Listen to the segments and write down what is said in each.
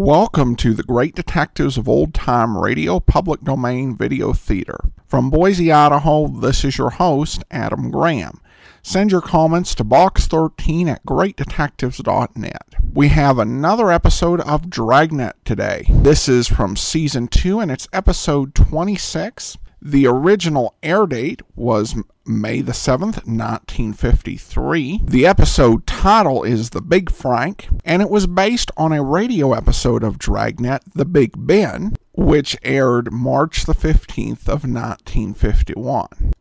Welcome to the Great Detectives of Old Time Radio Public Domain Video Theater. From Boise, Idaho, this is your host, Adam Graham. Send your comments to box13 at greatdetectives.net. We have another episode of Dragnet today. This is from season 2 and it's episode 26. The original air date was May the 7th, 1953. The episode title is The Big Frank, and it was based on a radio episode of Dragnet, The Big Ben, which aired March the 15th of 1951.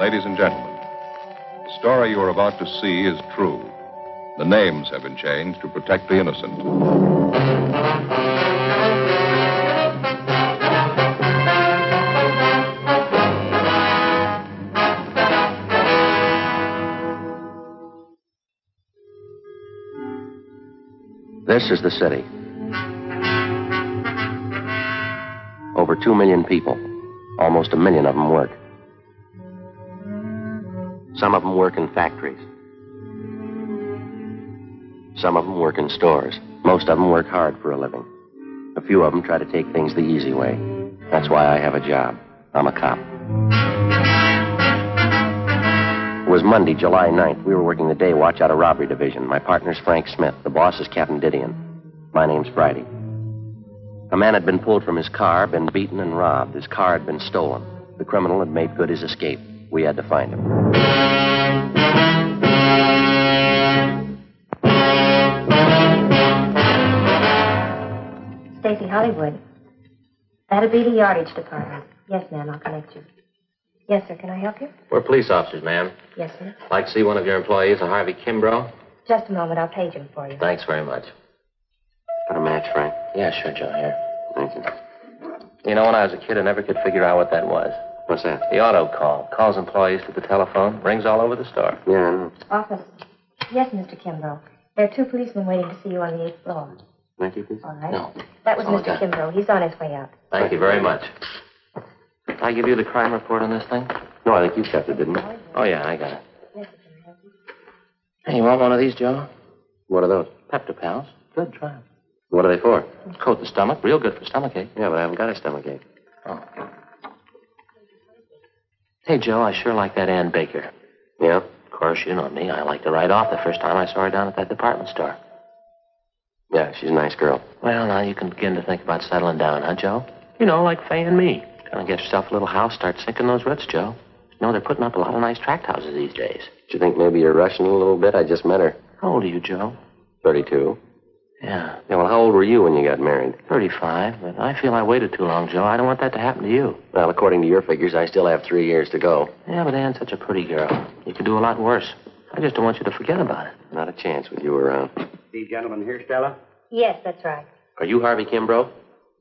Ladies and gentlemen, the story you are about to see is true. The names have been changed to protect the innocent. This is the city. Over two million people. Almost a million of them work. Some of them work in factories. Some of them work in stores. Most of them work hard for a living. A few of them try to take things the easy way. That's why I have a job. I'm a cop. It was Monday, July 9th. We were working the day watch out of robbery division. My partner's Frank Smith. The boss is Captain Didion. My name's Friday. A man had been pulled from his car, been beaten and robbed. His car had been stolen. The criminal had made good his escape. We had to find him. Stacy Hollywood. That'll be the yardage department. Yes, ma'am, I'll connect you. Yes, sir. Can I help you? We're police officers, ma'am. Yes, sir. Like to see one of your employees, a Harvey Kimbrough. Just a moment. I'll page him for you. Thanks very much. Got a match, Frank? Yeah, sure, Joe. Here. Thank you. You know, when I was a kid, I never could figure out what that was. What's that? The auto call. Calls employees to the telephone. Rings all over the store. Yeah, I know. Office. Yes, Mr. Kimbrough. There are two policemen waiting to see you on the eighth floor. Thank you, please. All right. No. That was Oh, Mr. okay. Kimbrough. He's on his way out. Thank you very much. Did I give you the crime report on this thing? No, I think you kept it, didn't you? Oh, yeah, I got it. Yes, sir. Can I you? Hey, you want one of these, Joe? What are those? Pepto Pals. Good, try 'em. What are they for? Coat the stomach. Real good for stomachache. Yeah, but I haven't got a stomachache. Oh. Hey, Joe, I sure like that Ann Baker. Yeah? Of course, you know me. I liked her right off the first time I saw her down at that department store. Yeah, she's a nice girl. Well, now you can begin to think about settling down, huh, Joe? You know, like Fay and me. Gonna get yourself a little house, start sinking those roots, Joe. You know, they're putting up a lot of nice tract houses these days. Do you think maybe you're rushing a little bit? I just met her. How old are you, Joe? 32. Yeah. Yeah, well, how old were you when you got married? 35, but I feel I waited too long, Joe. I don't want that to happen to you. Well, according to your figures, I still have three years to go. Yeah, but Ann's such a pretty girl. You could do a lot worse. I just don't want you to forget about it. Not a chance with you around. These gentlemen here, Stella? Yes, that's right. Are you Harvey Kimbrough?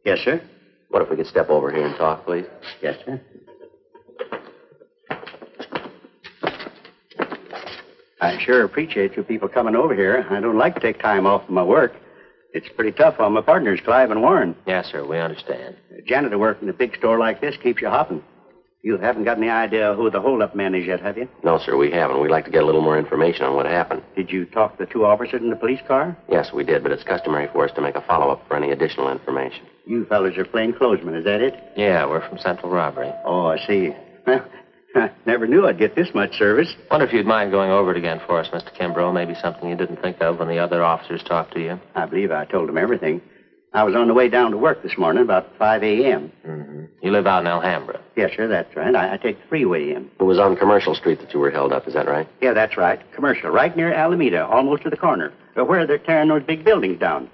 Yes, sir. What if we could step over here and talk, please? Yes, sir. I sure appreciate you people coming over here. I don't like to take time off from my work. It's pretty tough on my partners, Clive and Warren. Yes, sir. We understand. Janitor work in a big store like this keeps you hopping. You haven't got any idea who the holdup man is yet, have you? No, sir, we haven't. We'd like to get a little more information on what happened. Did you talk to the two officers in the police car? Yes, we did, but it's customary for us to make a follow-up for any additional information. You fellas are plainclothesmen, is that it? Yeah, we're from Central Robbery. Oh, I see. Well, I never knew I'd get this much service. Wonder if you'd mind going over it again for us, Mr. Kimbrough. Maybe something you didn't think of when the other officers talked to you. I believe I told them everything. I was on the way down to work this morning about 5 a.m. Mm-hmm. You live out in Alhambra. Yes, sir, that's right. I, I take the freeway in. It was on Commercial Street that you were held up, is that right? Yeah, that's right. Commercial, right near Alameda, almost to the corner. Uh, where they're tearing those big buildings down.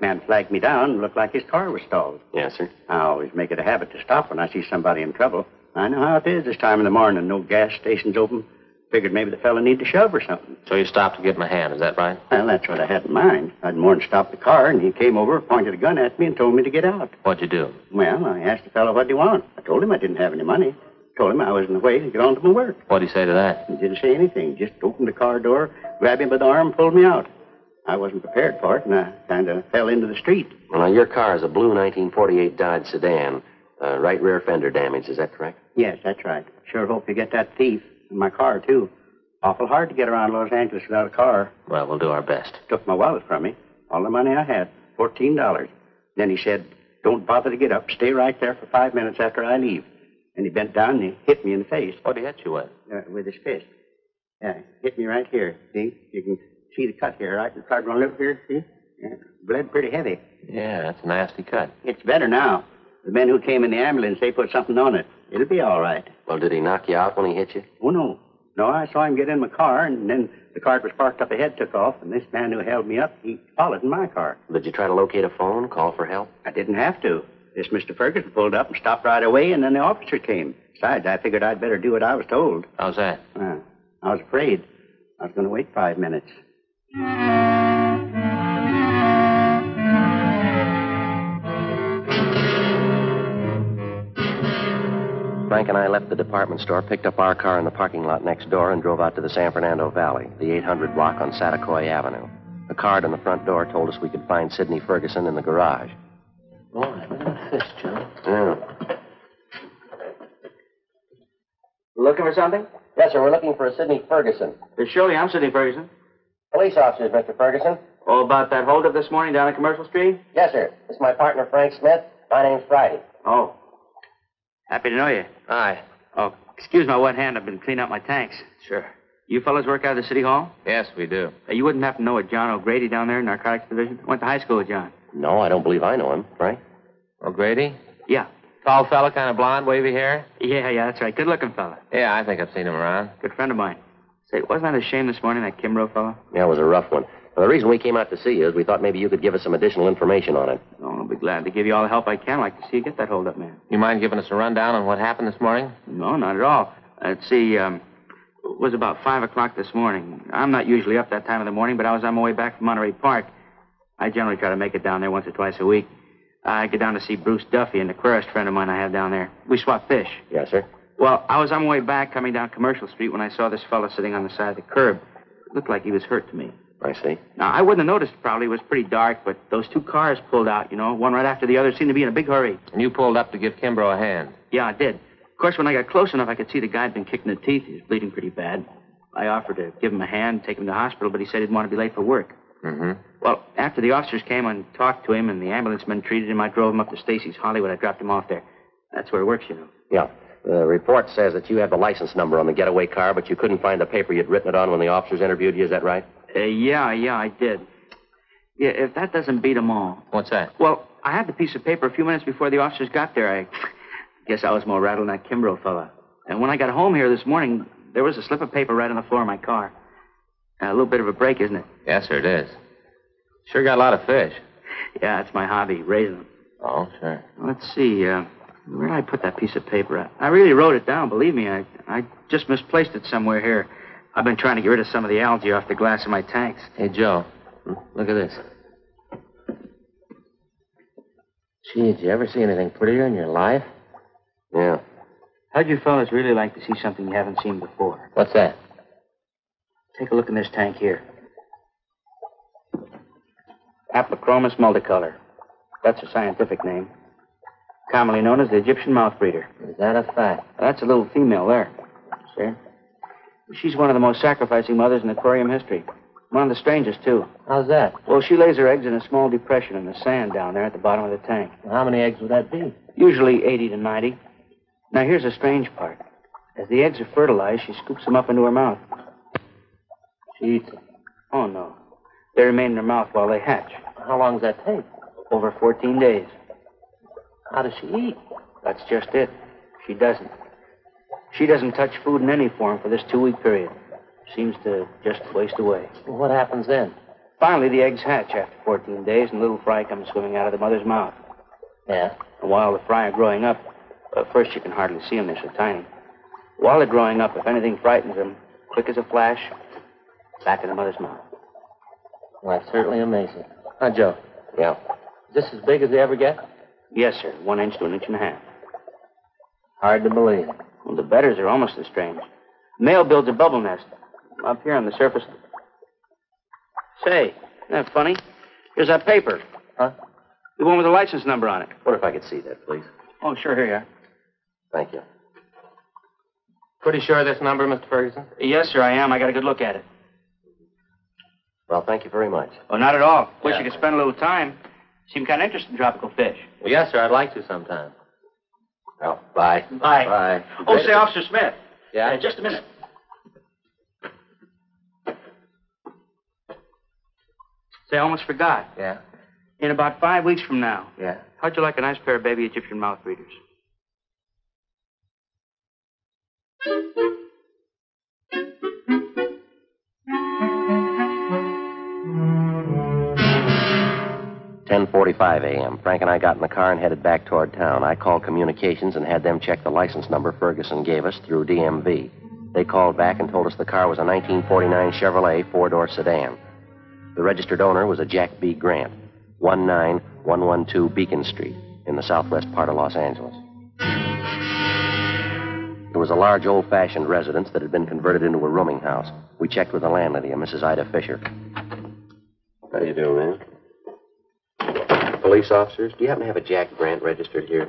Man flagged me down and looked like his car was stalled. Yes, sir. I always make it a habit to stop when I see somebody in trouble. I know how it is this time in the morning. No gas stations open. Figured maybe the fella need to shove or something. So you stopped to give him a hand, is that right? Well, that's what I had in mind. I'd more than stop the car, and he came over, pointed a gun at me, and told me to get out. What'd you do? Well, I asked the fellow what he want. I told him I didn't have any money. Told him I was in the way to get on to my work. What'd he say to that? He didn't say anything. Just opened the car door, grabbed him by the arm, pulled me out. I wasn't prepared for it, and I kind of fell into the street. Well, now, your car is a blue 1948 Dodge sedan. Uh, right rear fender damage, is that correct? Yes, that's right. Sure hope you get that thief in my car, too. Awful hard to get around Los Angeles without a car. Well, we'll do our best. Took my wallet from me. All the money I had. Fourteen dollars. Then he said, Don't bother to get up. Stay right there for five minutes after I leave. And he bent down and he hit me in the face What did he hit you with? uh, with his fist. Yeah, hit me right here. See? You can see the cut here, right? The cardinal lip here, see? Yeah, bled pretty heavy. Yeah, that's a nasty cut. It's better now. The men who came in the ambulance, they put something on it. It'll be all right. Well, did he knock you out when he hit you? Oh, no. No, I saw him get in my car, and then the cart was parked up ahead, took off, and this man who held me up, he followed in my car. Did you try to locate a phone, call for help? I didn't have to. This Mr. Ferguson pulled up and stopped right away, and then the officer came. Besides, I figured I'd better do what I was told. How's that? Uh, I was afraid. I was going to wait five minutes. Frank and I left the department store, picked up our car in the parking lot next door, and drove out to the San Fernando Valley, the 800 block on Saticoy Avenue. A card on the front door told us we could find Sidney Ferguson in the garage. Boy, look at that fist, Joe. Yeah. Looking for something? Yes, sir. We're looking for a Sidney Ferguson. Uh, surely, I'm Sidney Ferguson. Police officers, Mr. Ferguson. Oh, about that holdup this morning down at Commercial Street? Yes, sir. This is my partner, Frank Smith. My name's Friday. Oh. Happy to know you. Hi. Oh, excuse my wet hand. I've been cleaning out my tanks. Sure. You fellas work out of the city hall? Yes, we do. Uh, you wouldn't happen to know a John O'Grady down there, in Narcotics Division? Went to high school with John. No, I don't believe I know him. Frank? O'Grady? Yeah. Tall fella, kind of blonde, wavy hair? Yeah, yeah, that's right. Good looking fella. Yeah, I think I've seen him around. Good friend of mine. Say, wasn't that a shame this morning, that Kimbrough fella? Yeah, it was a rough one. Well, the reason we came out to see you is we thought maybe you could give us some additional information on it. Oh, I'll be glad to give you all the help I can. I'd like to see you get that holdup man. You mind giving us a rundown on what happened this morning? No, not at all. Uh, let's see, um, it was about 5 o'clock this morning. I'm not usually up that time of the morning, but I was on my way back from Monterey Park. I generally try to make it down there once or twice a week. I get down to see Bruce Duffy, an aquarist friend of mine I have down there. We swap fish. Yes, sir. Well, I was on my way back coming down Commercial Street when I saw this fellow sitting on the side of the curb. It looked like he was hurt to me. I see. Now, I wouldn't have noticed probably. It was pretty dark, but those two cars pulled out, you know, one right after the other, seemed to be in a big hurry. And you pulled up to give Kimbrough a hand. Yeah, I did. Of course, when I got close enough, I could see the guy had been kicked in the teeth. He was bleeding pretty bad. I offered to give him a hand, take him to the hospital, but he said he'd want to be late for work. Mm-hmm. Well, after the officers came and talked to him and the ambulance men treated him, I drove him up to Stacy's Hollywood. I dropped him off there. That's where it works, you know. Yeah. The report says that you have the license number on the getaway car, but you couldn't find the paper you'd written it on when the officers interviewed you. Is that right? Uh, yeah, yeah, I did. Yeah, if that doesn't beat 'em all. What's that? Well, I had the piece of paper a few minutes before the officers got there. I guess I was more rattled than that Kimbrough fella. And when I got home here this morning, there was a slip of paper right on the floor of my car. a little bit of a break, isn't it? Yes, sir, it is. Sure got a lot of fish. Yeah, it's my hobby, raising them. Oh, sure. Let's see, uh, where did I put that piece of paper at? I really wrote it down, believe me. I, I just misplaced it somewhere here. I've been trying to get rid of some of the algae off the glass in my tanks. Hey, Joe, look at this. Gee, did you ever see anything prettier in your life? Yeah. How'd you fellas really like to see something you haven't seen before? What's that? Take a look in this tank here. Haplochromis multicolor. That's her scientific name. Commonly known as the Egyptian mouth breeder. Is that a fact? That's a little female there. See? She's one of the most sacrificing mothers in aquarium history. One of the strangest, too. How's that? Well, she lays her eggs in a small depression in the sand down there at the bottom of the tank. How many eggs would that be? Usually 80 to 90. Now, here's the strange part. As the eggs are fertilized, she scoops them up into her mouth. She eats them. Oh, no. They remain in her mouth while they hatch. How long does that take? Over 14 days. How does she eat? That's just it. She doesn't. She doesn't touch food in any form for this two week period. Seems to just waste away. What happens then? Finally, the eggs hatch after 14 days, and little fry comes swimming out of the mother's mouth. Yeah. And while the fry are growing up, uh, first you can hardly see them, they're so tiny. While they're growing up, if anything frightens them, quick as a flash, back in the mother's mouth. Well, that's certainly amazing. Huh, Joe? Yeah. Is this as big as they ever get? Yes, sir. One inch to an inch and a half. Hard to believe. Well, the bettas are almost as strange. Male builds a bubble nest up here on the surface. Say, isn't that funny? Here's that paper. Huh? The one with the license number on it. What if I could see that, please? Oh, sure, here you are. Thank you. Pretty sure of this number, Mr. Ferguson? Yes, sir, I am. I got a good look at it. Well, thank you very much. Oh, not at all. Wish Yeah. you could spend a little time. Seem kind of interested in tropical fish. Well, yes, sir. I'd like to sometime. Well, bye. Bye. Bye. Oh, say, Officer Smith. Yeah? Uh, just a minute. Say, I almost forgot. Yeah? In about five weeks from now, Yeah? how'd you like a nice pair of baby Egyptian mouth breeders? Ten forty-five a.m. Frank and I got in the car and headed back toward town. I called communications and had them check the license number Ferguson gave us through DMV. They called back and told us the car was a 1949 Chevrolet four-door sedan. The registered owner was a Jack B. Grant, 19112 Beacon Street in the southwest part of Los Angeles. It was a large old-fashioned residence that had been converted into a rooming house. We checked with the landlady, a Mrs. Ida Fisher. How you do, man? Police officers, do you happen to have a Jack Grant registered here?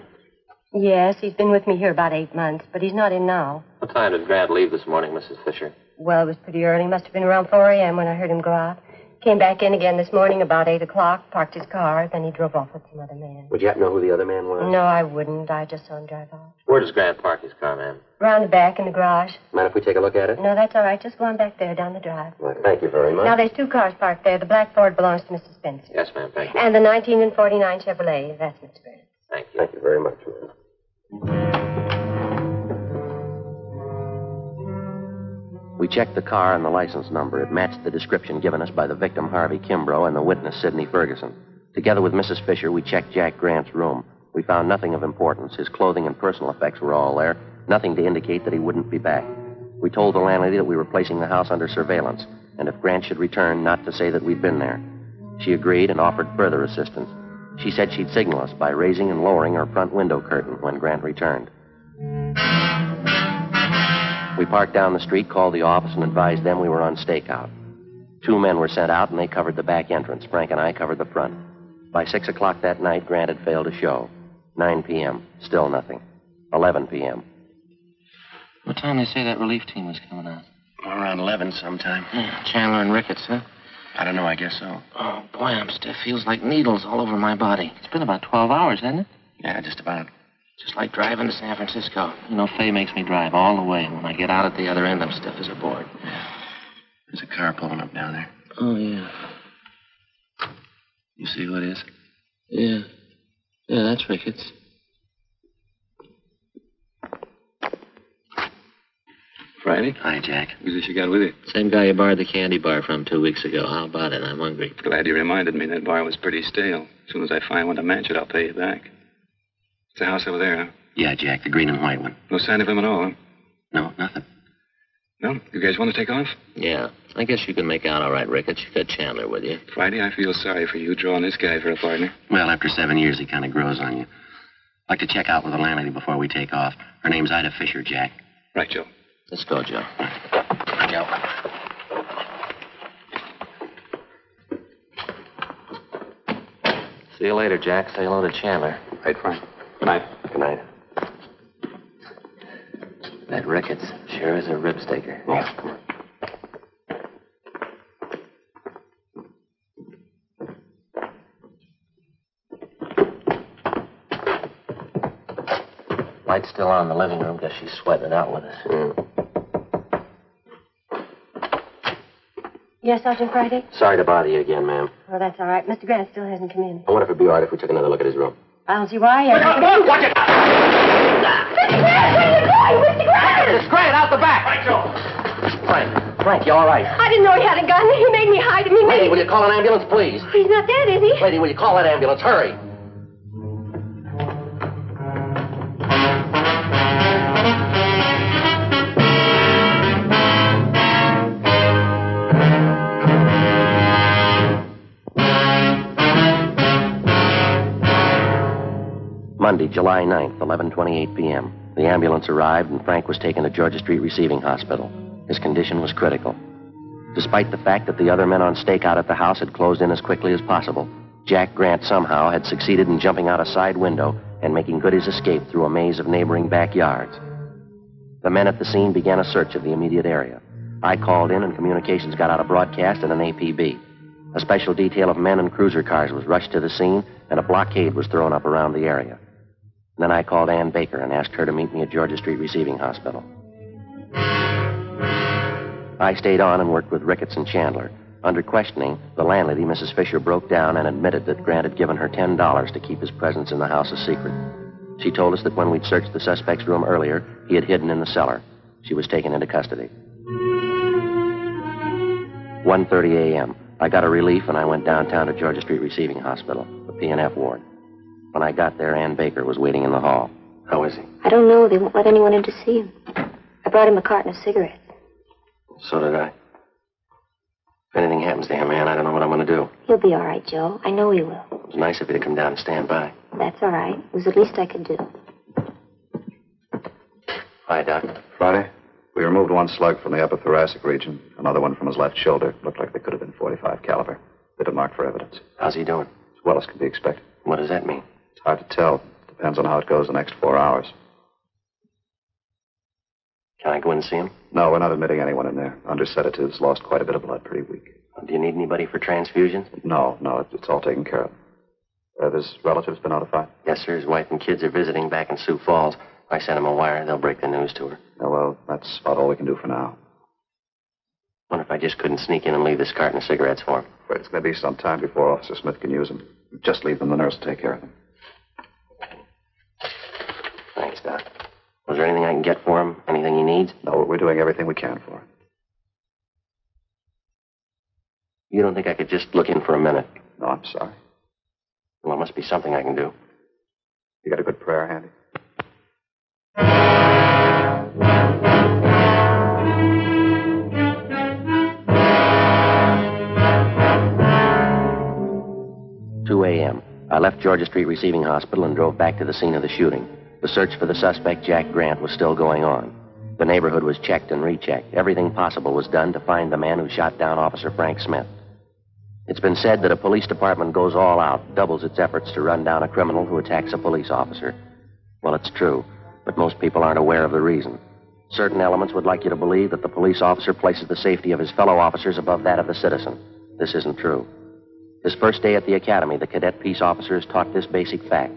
Yes, he's been with me here about eight months, but he's not in now. What time did Grant leave this morning, Mrs. Fisher? Well, it was pretty early. Must have been around 4 a.m. when I heard him go out. Came back in again this morning about 8 o'clock, parked his car, then he drove off with some other man. Would you happen to know who the other man was? No, I wouldn't. I just saw him drive off. Where does Grant park his car, ma'am? Round the back in the garage. Mind if we take a look at it? No, that's all right. Just go on back there down the drive. Well, thank you very much. Now, there's two cars parked there. The black Ford belongs to Mrs. Spencer. Yes, ma'am, thank you. And the 19 and 49 Chevrolet, that's Mr. Grant. Thank you. Thank you very much, ma'am. We checked the car and the license number. It matched the description given us by the victim, Harvey Kimbrough, and the witness, Sidney Ferguson. Together with Mrs. Fisher, we checked Jack Grant's room. We found nothing of importance. His clothing and personal effects were all there, nothing to indicate that he wouldn't be back. We told the landlady that we were placing the house under surveillance, and if Grant should return, not to say that we'd been there. She agreed and offered further assistance. She said she'd signal us by raising and lowering her front window curtain when Grant returned. We parked down the street, called the office, and advised them we were on stakeout. Two men were sent out, and they covered the back entrance. Frank and I covered the front. By 6 o'clock that night, Grant had failed to show. 9 p.m., still nothing. 11 p.m. What time they say that relief team was coming out? Around 11 sometime. Yeah, Chandler and Ricketts, huh? I don't know, I guess so. Oh, boy, I'm stiff. Feels like needles all over my body. It's been about 12 hours, hasn't it? Yeah, just about. Just like driving to San Francisco. You know, Fay makes me drive all the way. When I get out at the other end, I'm stiff as a board. There's a car pulling up down there. Oh, yeah. You see who it is? Yeah. Yeah, that's Ricketts. Friday? Hi, Jack. Who's this you got with you? Same guy you borrowed the candy bar from two weeks ago. How about it? I'm hungry. Glad you reminded me. That bar was pretty stale. As soon as I find one to match it, I'll pay you back. It's the house over there, huh? Yeah, Jack, the green and white one. No sign of him at all, huh? No, nothing. No? You guys want to take off? Yeah. I guess you can make out all right, Ricketts. You got Chandler with you. Friday, I feel sorry for you drawing this guy for a partner. Well, after seven years, he kind of grows on you. I'd like to check out with the landlady before we take off. Her name's Ida Fisher, Jack. Right, Joe. Let's go, Joe. Joe. See you later, Jack. Say hello to Chandler. Right, fine. Good night. Good night. That Ricketts sure is a rib staker. Yeah. Light's still on in the living room. Guess she's sweating it out with us. Yes, Sergeant Friday? Sorry to bother you again, ma'am. Well, that's all right. Mr. Grant still hasn't come in. I wonder if it'd be all right if we took another look at his room. I don't see why. Watch it! Watch it! Mr. Grant, where are you going? Mr. Grant! It's Grant out the back. Right, Joe. Frank, Frank, you all right? I didn't know he had a gun. He made me hide him. He Lady, made will you call an ambulance, please? He's not dead, is he? Lady, will you call that ambulance? Hurry. Monday, July 9th, 11:28 p.m. The ambulance arrived and Frank was taken to Georgia Street Receiving Hospital. His condition was critical. Despite the fact that the other men on stakeout at the house had closed in as quickly as possible, Jack Grant somehow had succeeded in jumping out a side window and making good his escape through a maze of neighboring backyards. The men at the scene began a search of the immediate area. I called in, and communications got out a broadcast and an APB. A special detail of men and cruiser cars was rushed to the scene, and a blockade was thrown up around the area. Then I called Ann Baker and asked her to meet me at Georgia Street Receiving Hospital. I stayed on and worked with Ricketts and Chandler. Under questioning, the landlady, Mrs. Fisher, broke down and admitted that Grant had given her $10 to keep his presence in the house a secret. She told us that when we'd searched the suspect's room earlier, he had hidden in the cellar. She was taken into custody. 1.30 a.m. I got a relief and I went downtown to Georgia Street Receiving Hospital, the P&F ward. When I got there, Ann Baker was waiting in the hall. How is he? I don't know. They won't let anyone in to see him. I brought him a carton of cigarettes. So did I. If anything happens to him, Ann, I don't know what I'm going to do. He'll be all right, Joe. I know he will. It was nice of you to come down and stand by. That's all right. It was the least I could do. Hi, Doc. Friday, we removed one slug from the upper thoracic region, another one from his left shoulder. Looked like they could have been 45 caliber. Bit of mark for evidence. How's he doing? As well as can be expected. What does that mean? It's hard to tell. Depends on how it goes the next four hours. Can I go in and see him? No, we're not admitting anyone in there. Under sedatives, lost quite a bit of blood, pretty weak. Do you need anybody for transfusions? No, no, it, it's all taken care of. Uh, his relatives been notified? Yes, sir. His wife and kids are visiting back in Sioux Falls. I sent him a wire. They'll break the news to her. Oh, well, that's about all we can do for now. Wonder if I just couldn't sneak in and leave this carton of cigarettes for him. But it's going to be some time before Officer Smith can use them. Just leave them. The nurse will take care of them. Thanks, Doc. Was there anything I can get for him? Anything he needs? No, we're doing everything we can for him. You don't think I could just look in for a minute? No, I'm sorry. Well, there must be something I can do. You got a good prayer handy? Two a.m. I left Georgia Street Receiving Hospital and drove back to the scene of the shooting. The search for the suspect, Jack Grant, was still going on. The neighborhood was checked and rechecked. Everything possible was done to find the man who shot down Officer Frank Smith. It's been said that a police department goes all out, doubles its efforts to run down a criminal who attacks a police officer. Well, it's true, but most people aren't aware of the reason. Certain elements would like you to believe that the police officer places the safety of his fellow officers above that of the citizen. This isn't true. His first day at the academy, the cadet peace officers taught this basic fact.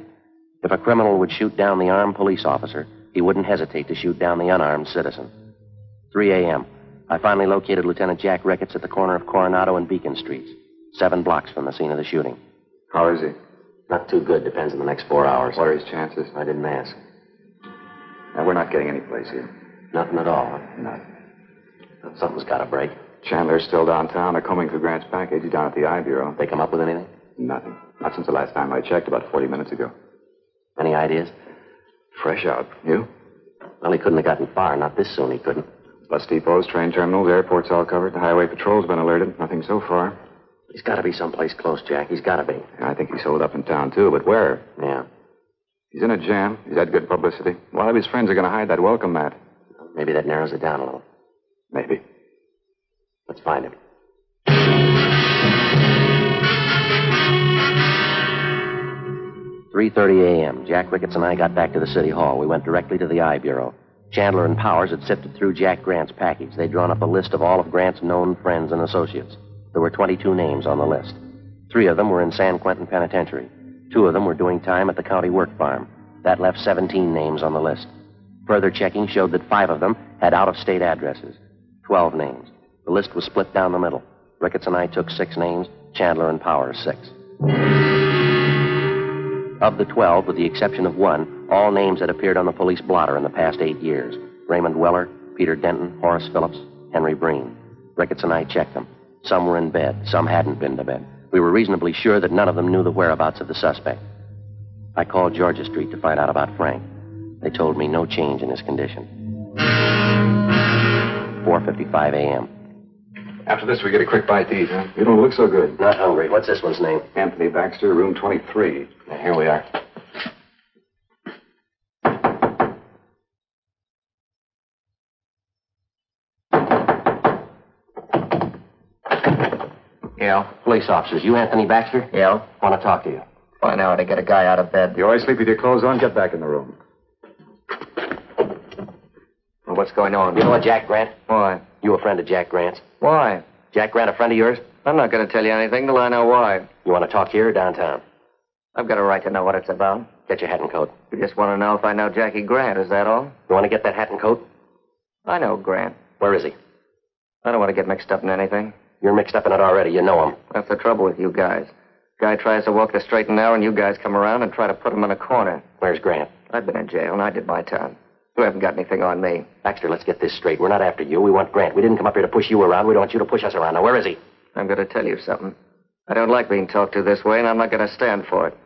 If a criminal would shoot down the armed police officer, he wouldn't hesitate to shoot down the unarmed citizen. 3 a.m. I finally located Lieutenant Jack Ricketts at the corner of Coronado and Beacon Streets, seven blocks from the scene of the shooting. How is he? Not too good. Depends on the next four hours. What are his chances? I didn't ask. Now, we're not getting any place here. Nothing at all. Nothing. Something's got to break. Chandler's still downtown. They're combing through Grant's package. He's down at the I Bureau. They come up with anything? Nothing. Not since the last time I checked, about 40 minutes ago. Any ideas? Fresh out. You? Well, he couldn't have gotten far. Not this soon, he couldn't. Bus depots, train terminals, airports all covered. The highway patrol's been alerted. Nothing so far. He's got to be someplace close, Jack. He's got to be. I think he's holed up in town, too, but where? Yeah. He's in a jam. He's had good publicity. A lot of his friends are going to hide that welcome mat. Maybe that narrows it down a little. Maybe. Let's find him. 3.30 a.m. Jack Ricketts and I got back to the city hall. We went directly to the I Bureau. Chandler and Powers had sifted through Jack Grant's package. They'd drawn up a list of all of Grant's known friends and associates. There were 22 names on the list. Three of them were in San Quentin Penitentiary. Two of them were doing time at the county work farm. That left 17 names on the list. Further checking showed that five of them had out of state addresses. 12 names. The list was split down the middle. Ricketts and I took six names, Chandler and Powers six. Of the 12, with the exception of one, all names had appeared on the police blotter in the past eight years Raymond Weller, Peter Denton, Horace Phillips, Henry Breen. Ricketts and I checked them. Some were in bed, some hadn't been to bed. We were reasonably sure that none of them knew the whereabouts of the suspect. I called Georgia Street to find out about Frank. They told me no change in his condition. 4.55 a.m. After this, we get a quick bite to eat, huh? You don't look so good. Not hungry. What's this one's name? Anthony Baxter, room 23. Now, here we are. Yeah. Police officers. You Anthony Baxter? Yeah. Want to talk to you. Find out how to get a guy out of bed. You always sleep with your clothes on. Get back in the room. Well, what's going on? You know what, Jack Grant? Why? You a friend of Jack Grant's? Why? Jack Grant a friend of yours? I'm not going to tell you anything till I know why. You want to talk here or downtown? I've got a right to know what it's about. Get your hat and coat. You just want to know if I know Jackie Grant, is that all? You want to get that hat and coat? I know Grant. Where is he? I don't want to get mixed up in anything. You're mixed up in it already. You know him. That's the trouble with you guys. Guy tries to walk the straight and narrow, and you guys come around and try to put him in a corner. Where's Grant? I've been in jail, and I did my time. You haven't got anything on me. Baxter, let's get this straight. We're not after you. We want Grant. We didn't come up here to push you around. We don't want you to push us around. Now, where is he? I'm going to tell you something. I don't like being talked to this way, and I'm not going to stand for it.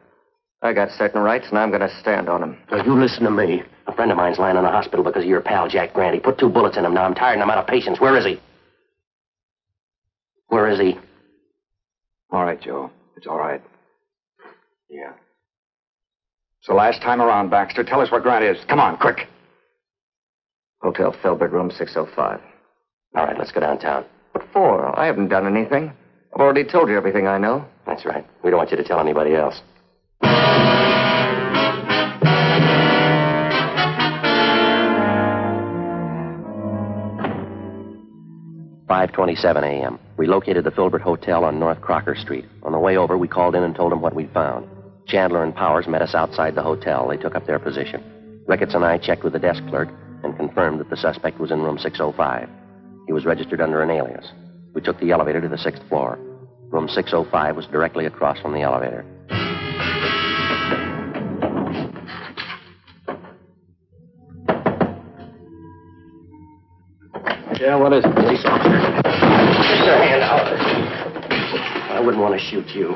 I got certain rights, and I'm going to stand on them. Now, you listen to me. A friend of mine's lying in the hospital because of your pal, Jack Grant. He put two bullets in him. Now I'm tired and I'm out of patience. Where is he? Where is he? All right, Joe. It's all right. Yeah. It's the last time around, Baxter. Tell us where Grant is. Come on, quick. Hotel Filbert, room 605. All right, let's go downtown. What for? I haven't done anything. I've already told you everything I know. That's right. We don't want you to tell anybody else. Five twenty-seven a.m. We located the Filbert Hotel on North Crocker Street. On the way over, we called in and told them what we'd found. Chandler and Powers met us outside the hotel. They took up their position. Ricketts and I checked with the desk clerk and confirmed that the suspect was in room 605. He was registered under an alias. We took the elevator to the sixth floor. Room 605 was directly across from the elevator. Yeah, what is it? Police officer. Get your hand out. I wouldn't want to shoot you.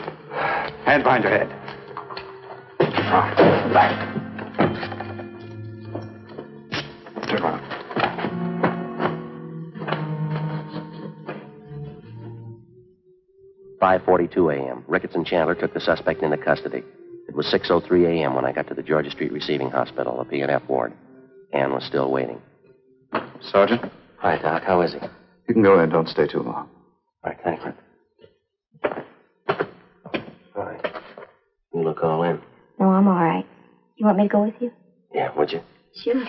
Hand behind your head. Ah, Back. 5:42 a.m. Ricketts and Chandler took the suspect into custody. It was 6:03 a.m. when I got to the Georgia Street Receiving Hospital, the PNF ward. Ann was still waiting. Sergeant. Hi, Doc. How is he? You can go in. Don't stay too long. All right. Thank you. All right. You look all in. No, I'm all right. You want me to go with you? Yeah, would you? Sure.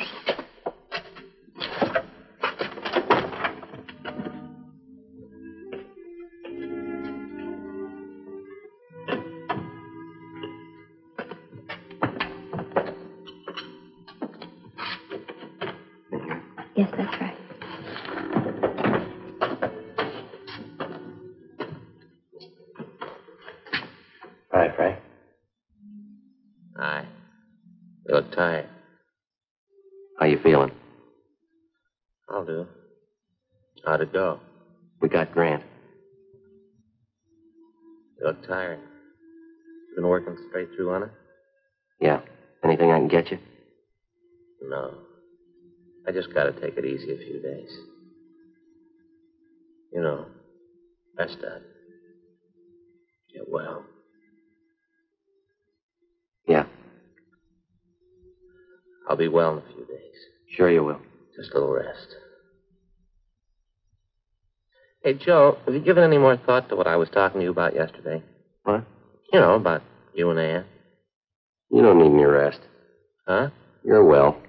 Take it easy a few days. You know, rest up. Get well. Yeah. I'll be well in a few days. Sure you will. Just a little rest. Hey, Joe, have you given any more thought to what I was talking to you about yesterday? What? You know, about you and Ann. You don't need any rest. Huh? You're well.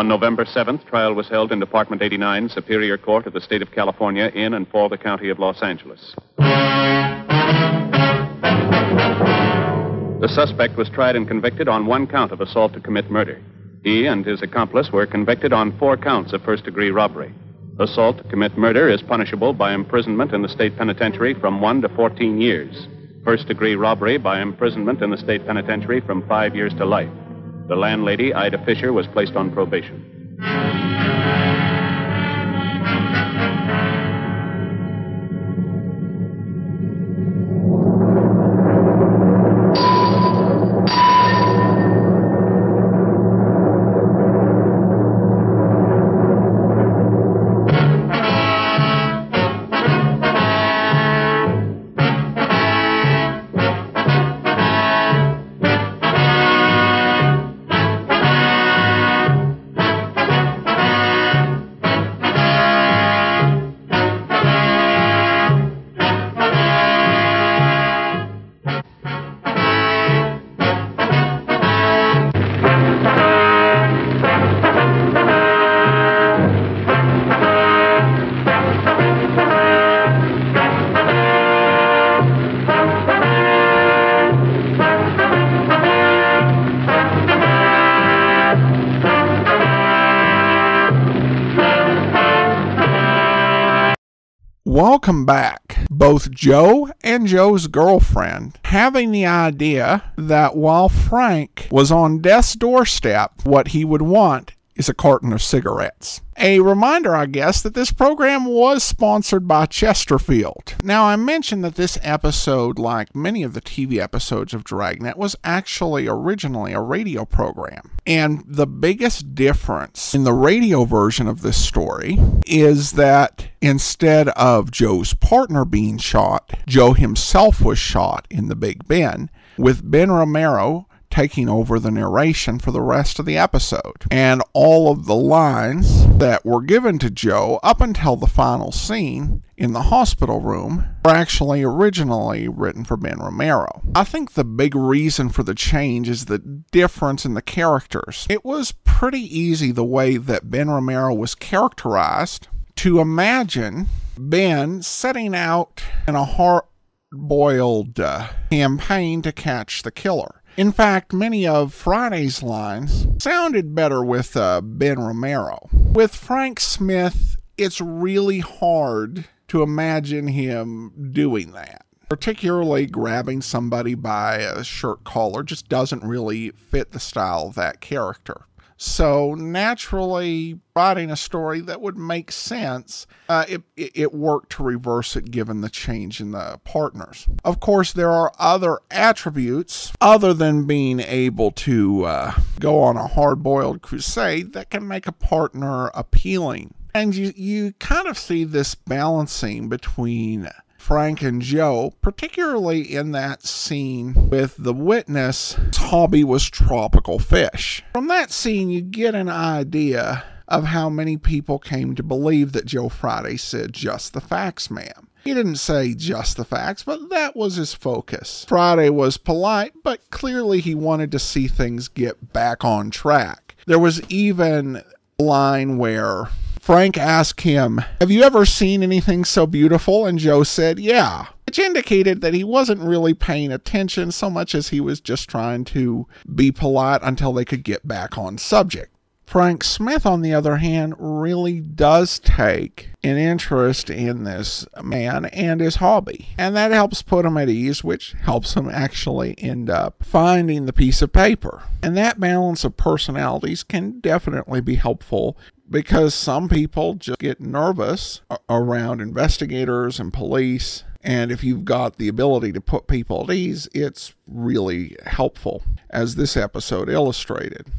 On November 7th, trial was held in Department 89, Superior Court of the State of California, in and for the County of Los Angeles. The suspect was tried and convicted on one count of assault to commit murder. He and his accomplice were convicted on four counts of first degree robbery. Assault to commit murder is punishable by imprisonment in the state penitentiary from one to 14 years. First degree robbery by imprisonment in the state penitentiary from five years to life. The landlady, Ida Fisher, was placed on probation. Welcome back. Both Joe and Joe's girlfriend having the idea that while Frank was on death's doorstep, what he would want is a carton of cigarettes. A reminder, I guess, that this program was sponsored by Chesterfield. Now, I mentioned that this episode, like many of the TV episodes of Dragnet, was actually originally a radio program. And the biggest difference in the radio version of this story is that instead of Joe's partner being shot, Joe himself was shot in the Big Ben, with Ben Romero taking over the narration for the rest of the episode. And all of the lines that were given to Joe up until the final scene in the hospital room were actually originally written for Ben Romero. I think the big reason for the change is the difference in the characters. It was pretty easy the way that Ben Romero was characterized to imagine Ben setting out in a hard boiled uh, campaign to catch the killer. In fact, many of Friday's lines sounded better with uh, Ben Romero. With Frank Smith, it's really hard to imagine him doing that. Particularly grabbing somebody by a shirt collar just doesn't really fit the style of that character. So naturally, writing a story that would make sense, uh, it, it worked to reverse it given the change in the partners. Of course, there are other attributes other than being able to uh, go on a hard boiled crusade that can make a partner appealing. And you, you kind of see this balancing between Frank and Joe, particularly in that scene with the witness, his hobby was tropical fish. From that scene, you get an idea of how many people came to believe that Joe Friday said just the facts, ma'am. He didn't say just the facts, but that was his focus. Friday was polite, but clearly he wanted to see things get back on track. There was even a line where Frank asked him, Have you ever seen anything so beautiful? And Joe said, Yeah, which indicated that he wasn't really paying attention so much as he was just trying to be polite until they could get back on subject. Frank Smith, on the other hand, really does take an interest in this man and his hobby. And that helps put him at ease, which helps him actually end up finding the piece of paper. And that balance of personalities can definitely be helpful because some people just get nervous around investigators and police. And if you've got the ability to put people at ease, it's really helpful, as this episode illustrated.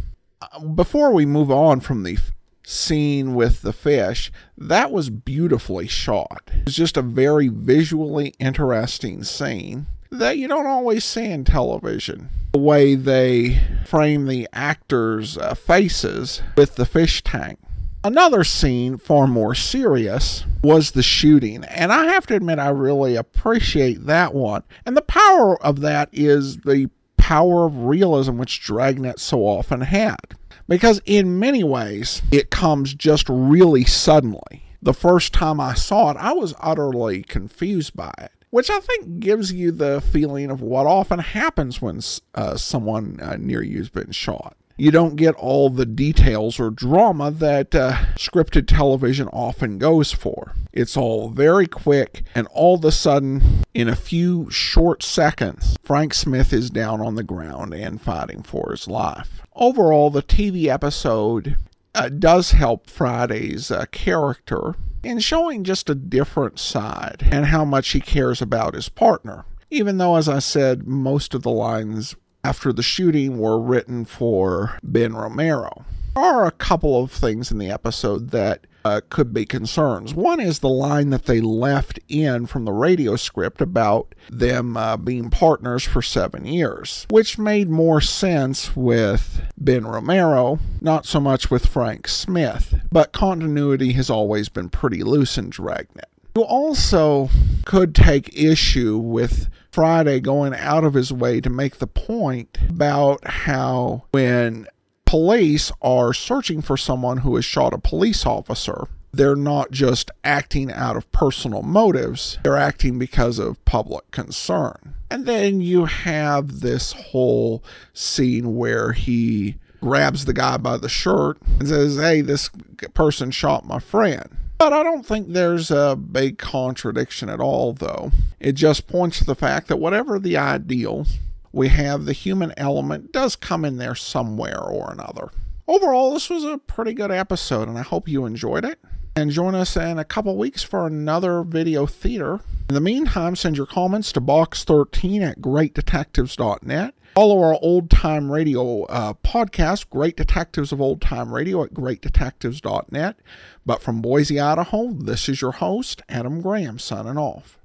Uh, before we move on from the scene with the fish, that was beautifully shot. It's just a very visually interesting scene that you don't always see in television. The way they frame the actors' uh, faces with the fish tank Another scene, far more serious, was the shooting. And I have to admit, I really appreciate that one. And the power of that is the power of realism, which Dragnet so often had. Because in many ways, it comes just really suddenly. The first time I saw it, I was utterly confused by it which I think gives you the feeling of what often happens when uh, someone uh, near you has been shot you don't get all the details or drama that uh, scripted television often goes for. It's all very quick, and all of a sudden, in a few short seconds, Frank Smith is down on the ground and fighting for his life. Overall, the TV episode uh, does help Friday's uh, character in showing just a different side and how much he cares about his partner. Even though, as I said, most of the lines after the shooting were written for Ben Romero. There are a couple of things in the episode that uh, could be concerns. One is the line that they left in from the radio script about them uh, being partners for seven years, which made more sense with Ben Romero, not so much with Frank Smith. But continuity has always been pretty loose in Dragnet. You also could take issue with Friday going out of his way to make the point about how when police are searching for someone who has shot a police officer, they're not just acting out of personal motives, they're acting because of public concern. And then you have this whole scene where he grabs the guy by the shirt and says, Hey, this person shot my friend. But I don't think there's a big contradiction at all, though. It just points to the fact that whatever the ideal, we have the human element does come in there somewhere or another. Overall, this was a pretty good episode, and I hope you enjoyed it. And join us in a couple weeks for another video theater. In the meantime, send your comments to box13 at greatdetectives.net. Follow our old time radio uh, podcast, Great Detectives of Old Time Radio, at greatdetectives.net. But from Boise, Idaho, this is your host, Adam Graham, signing off.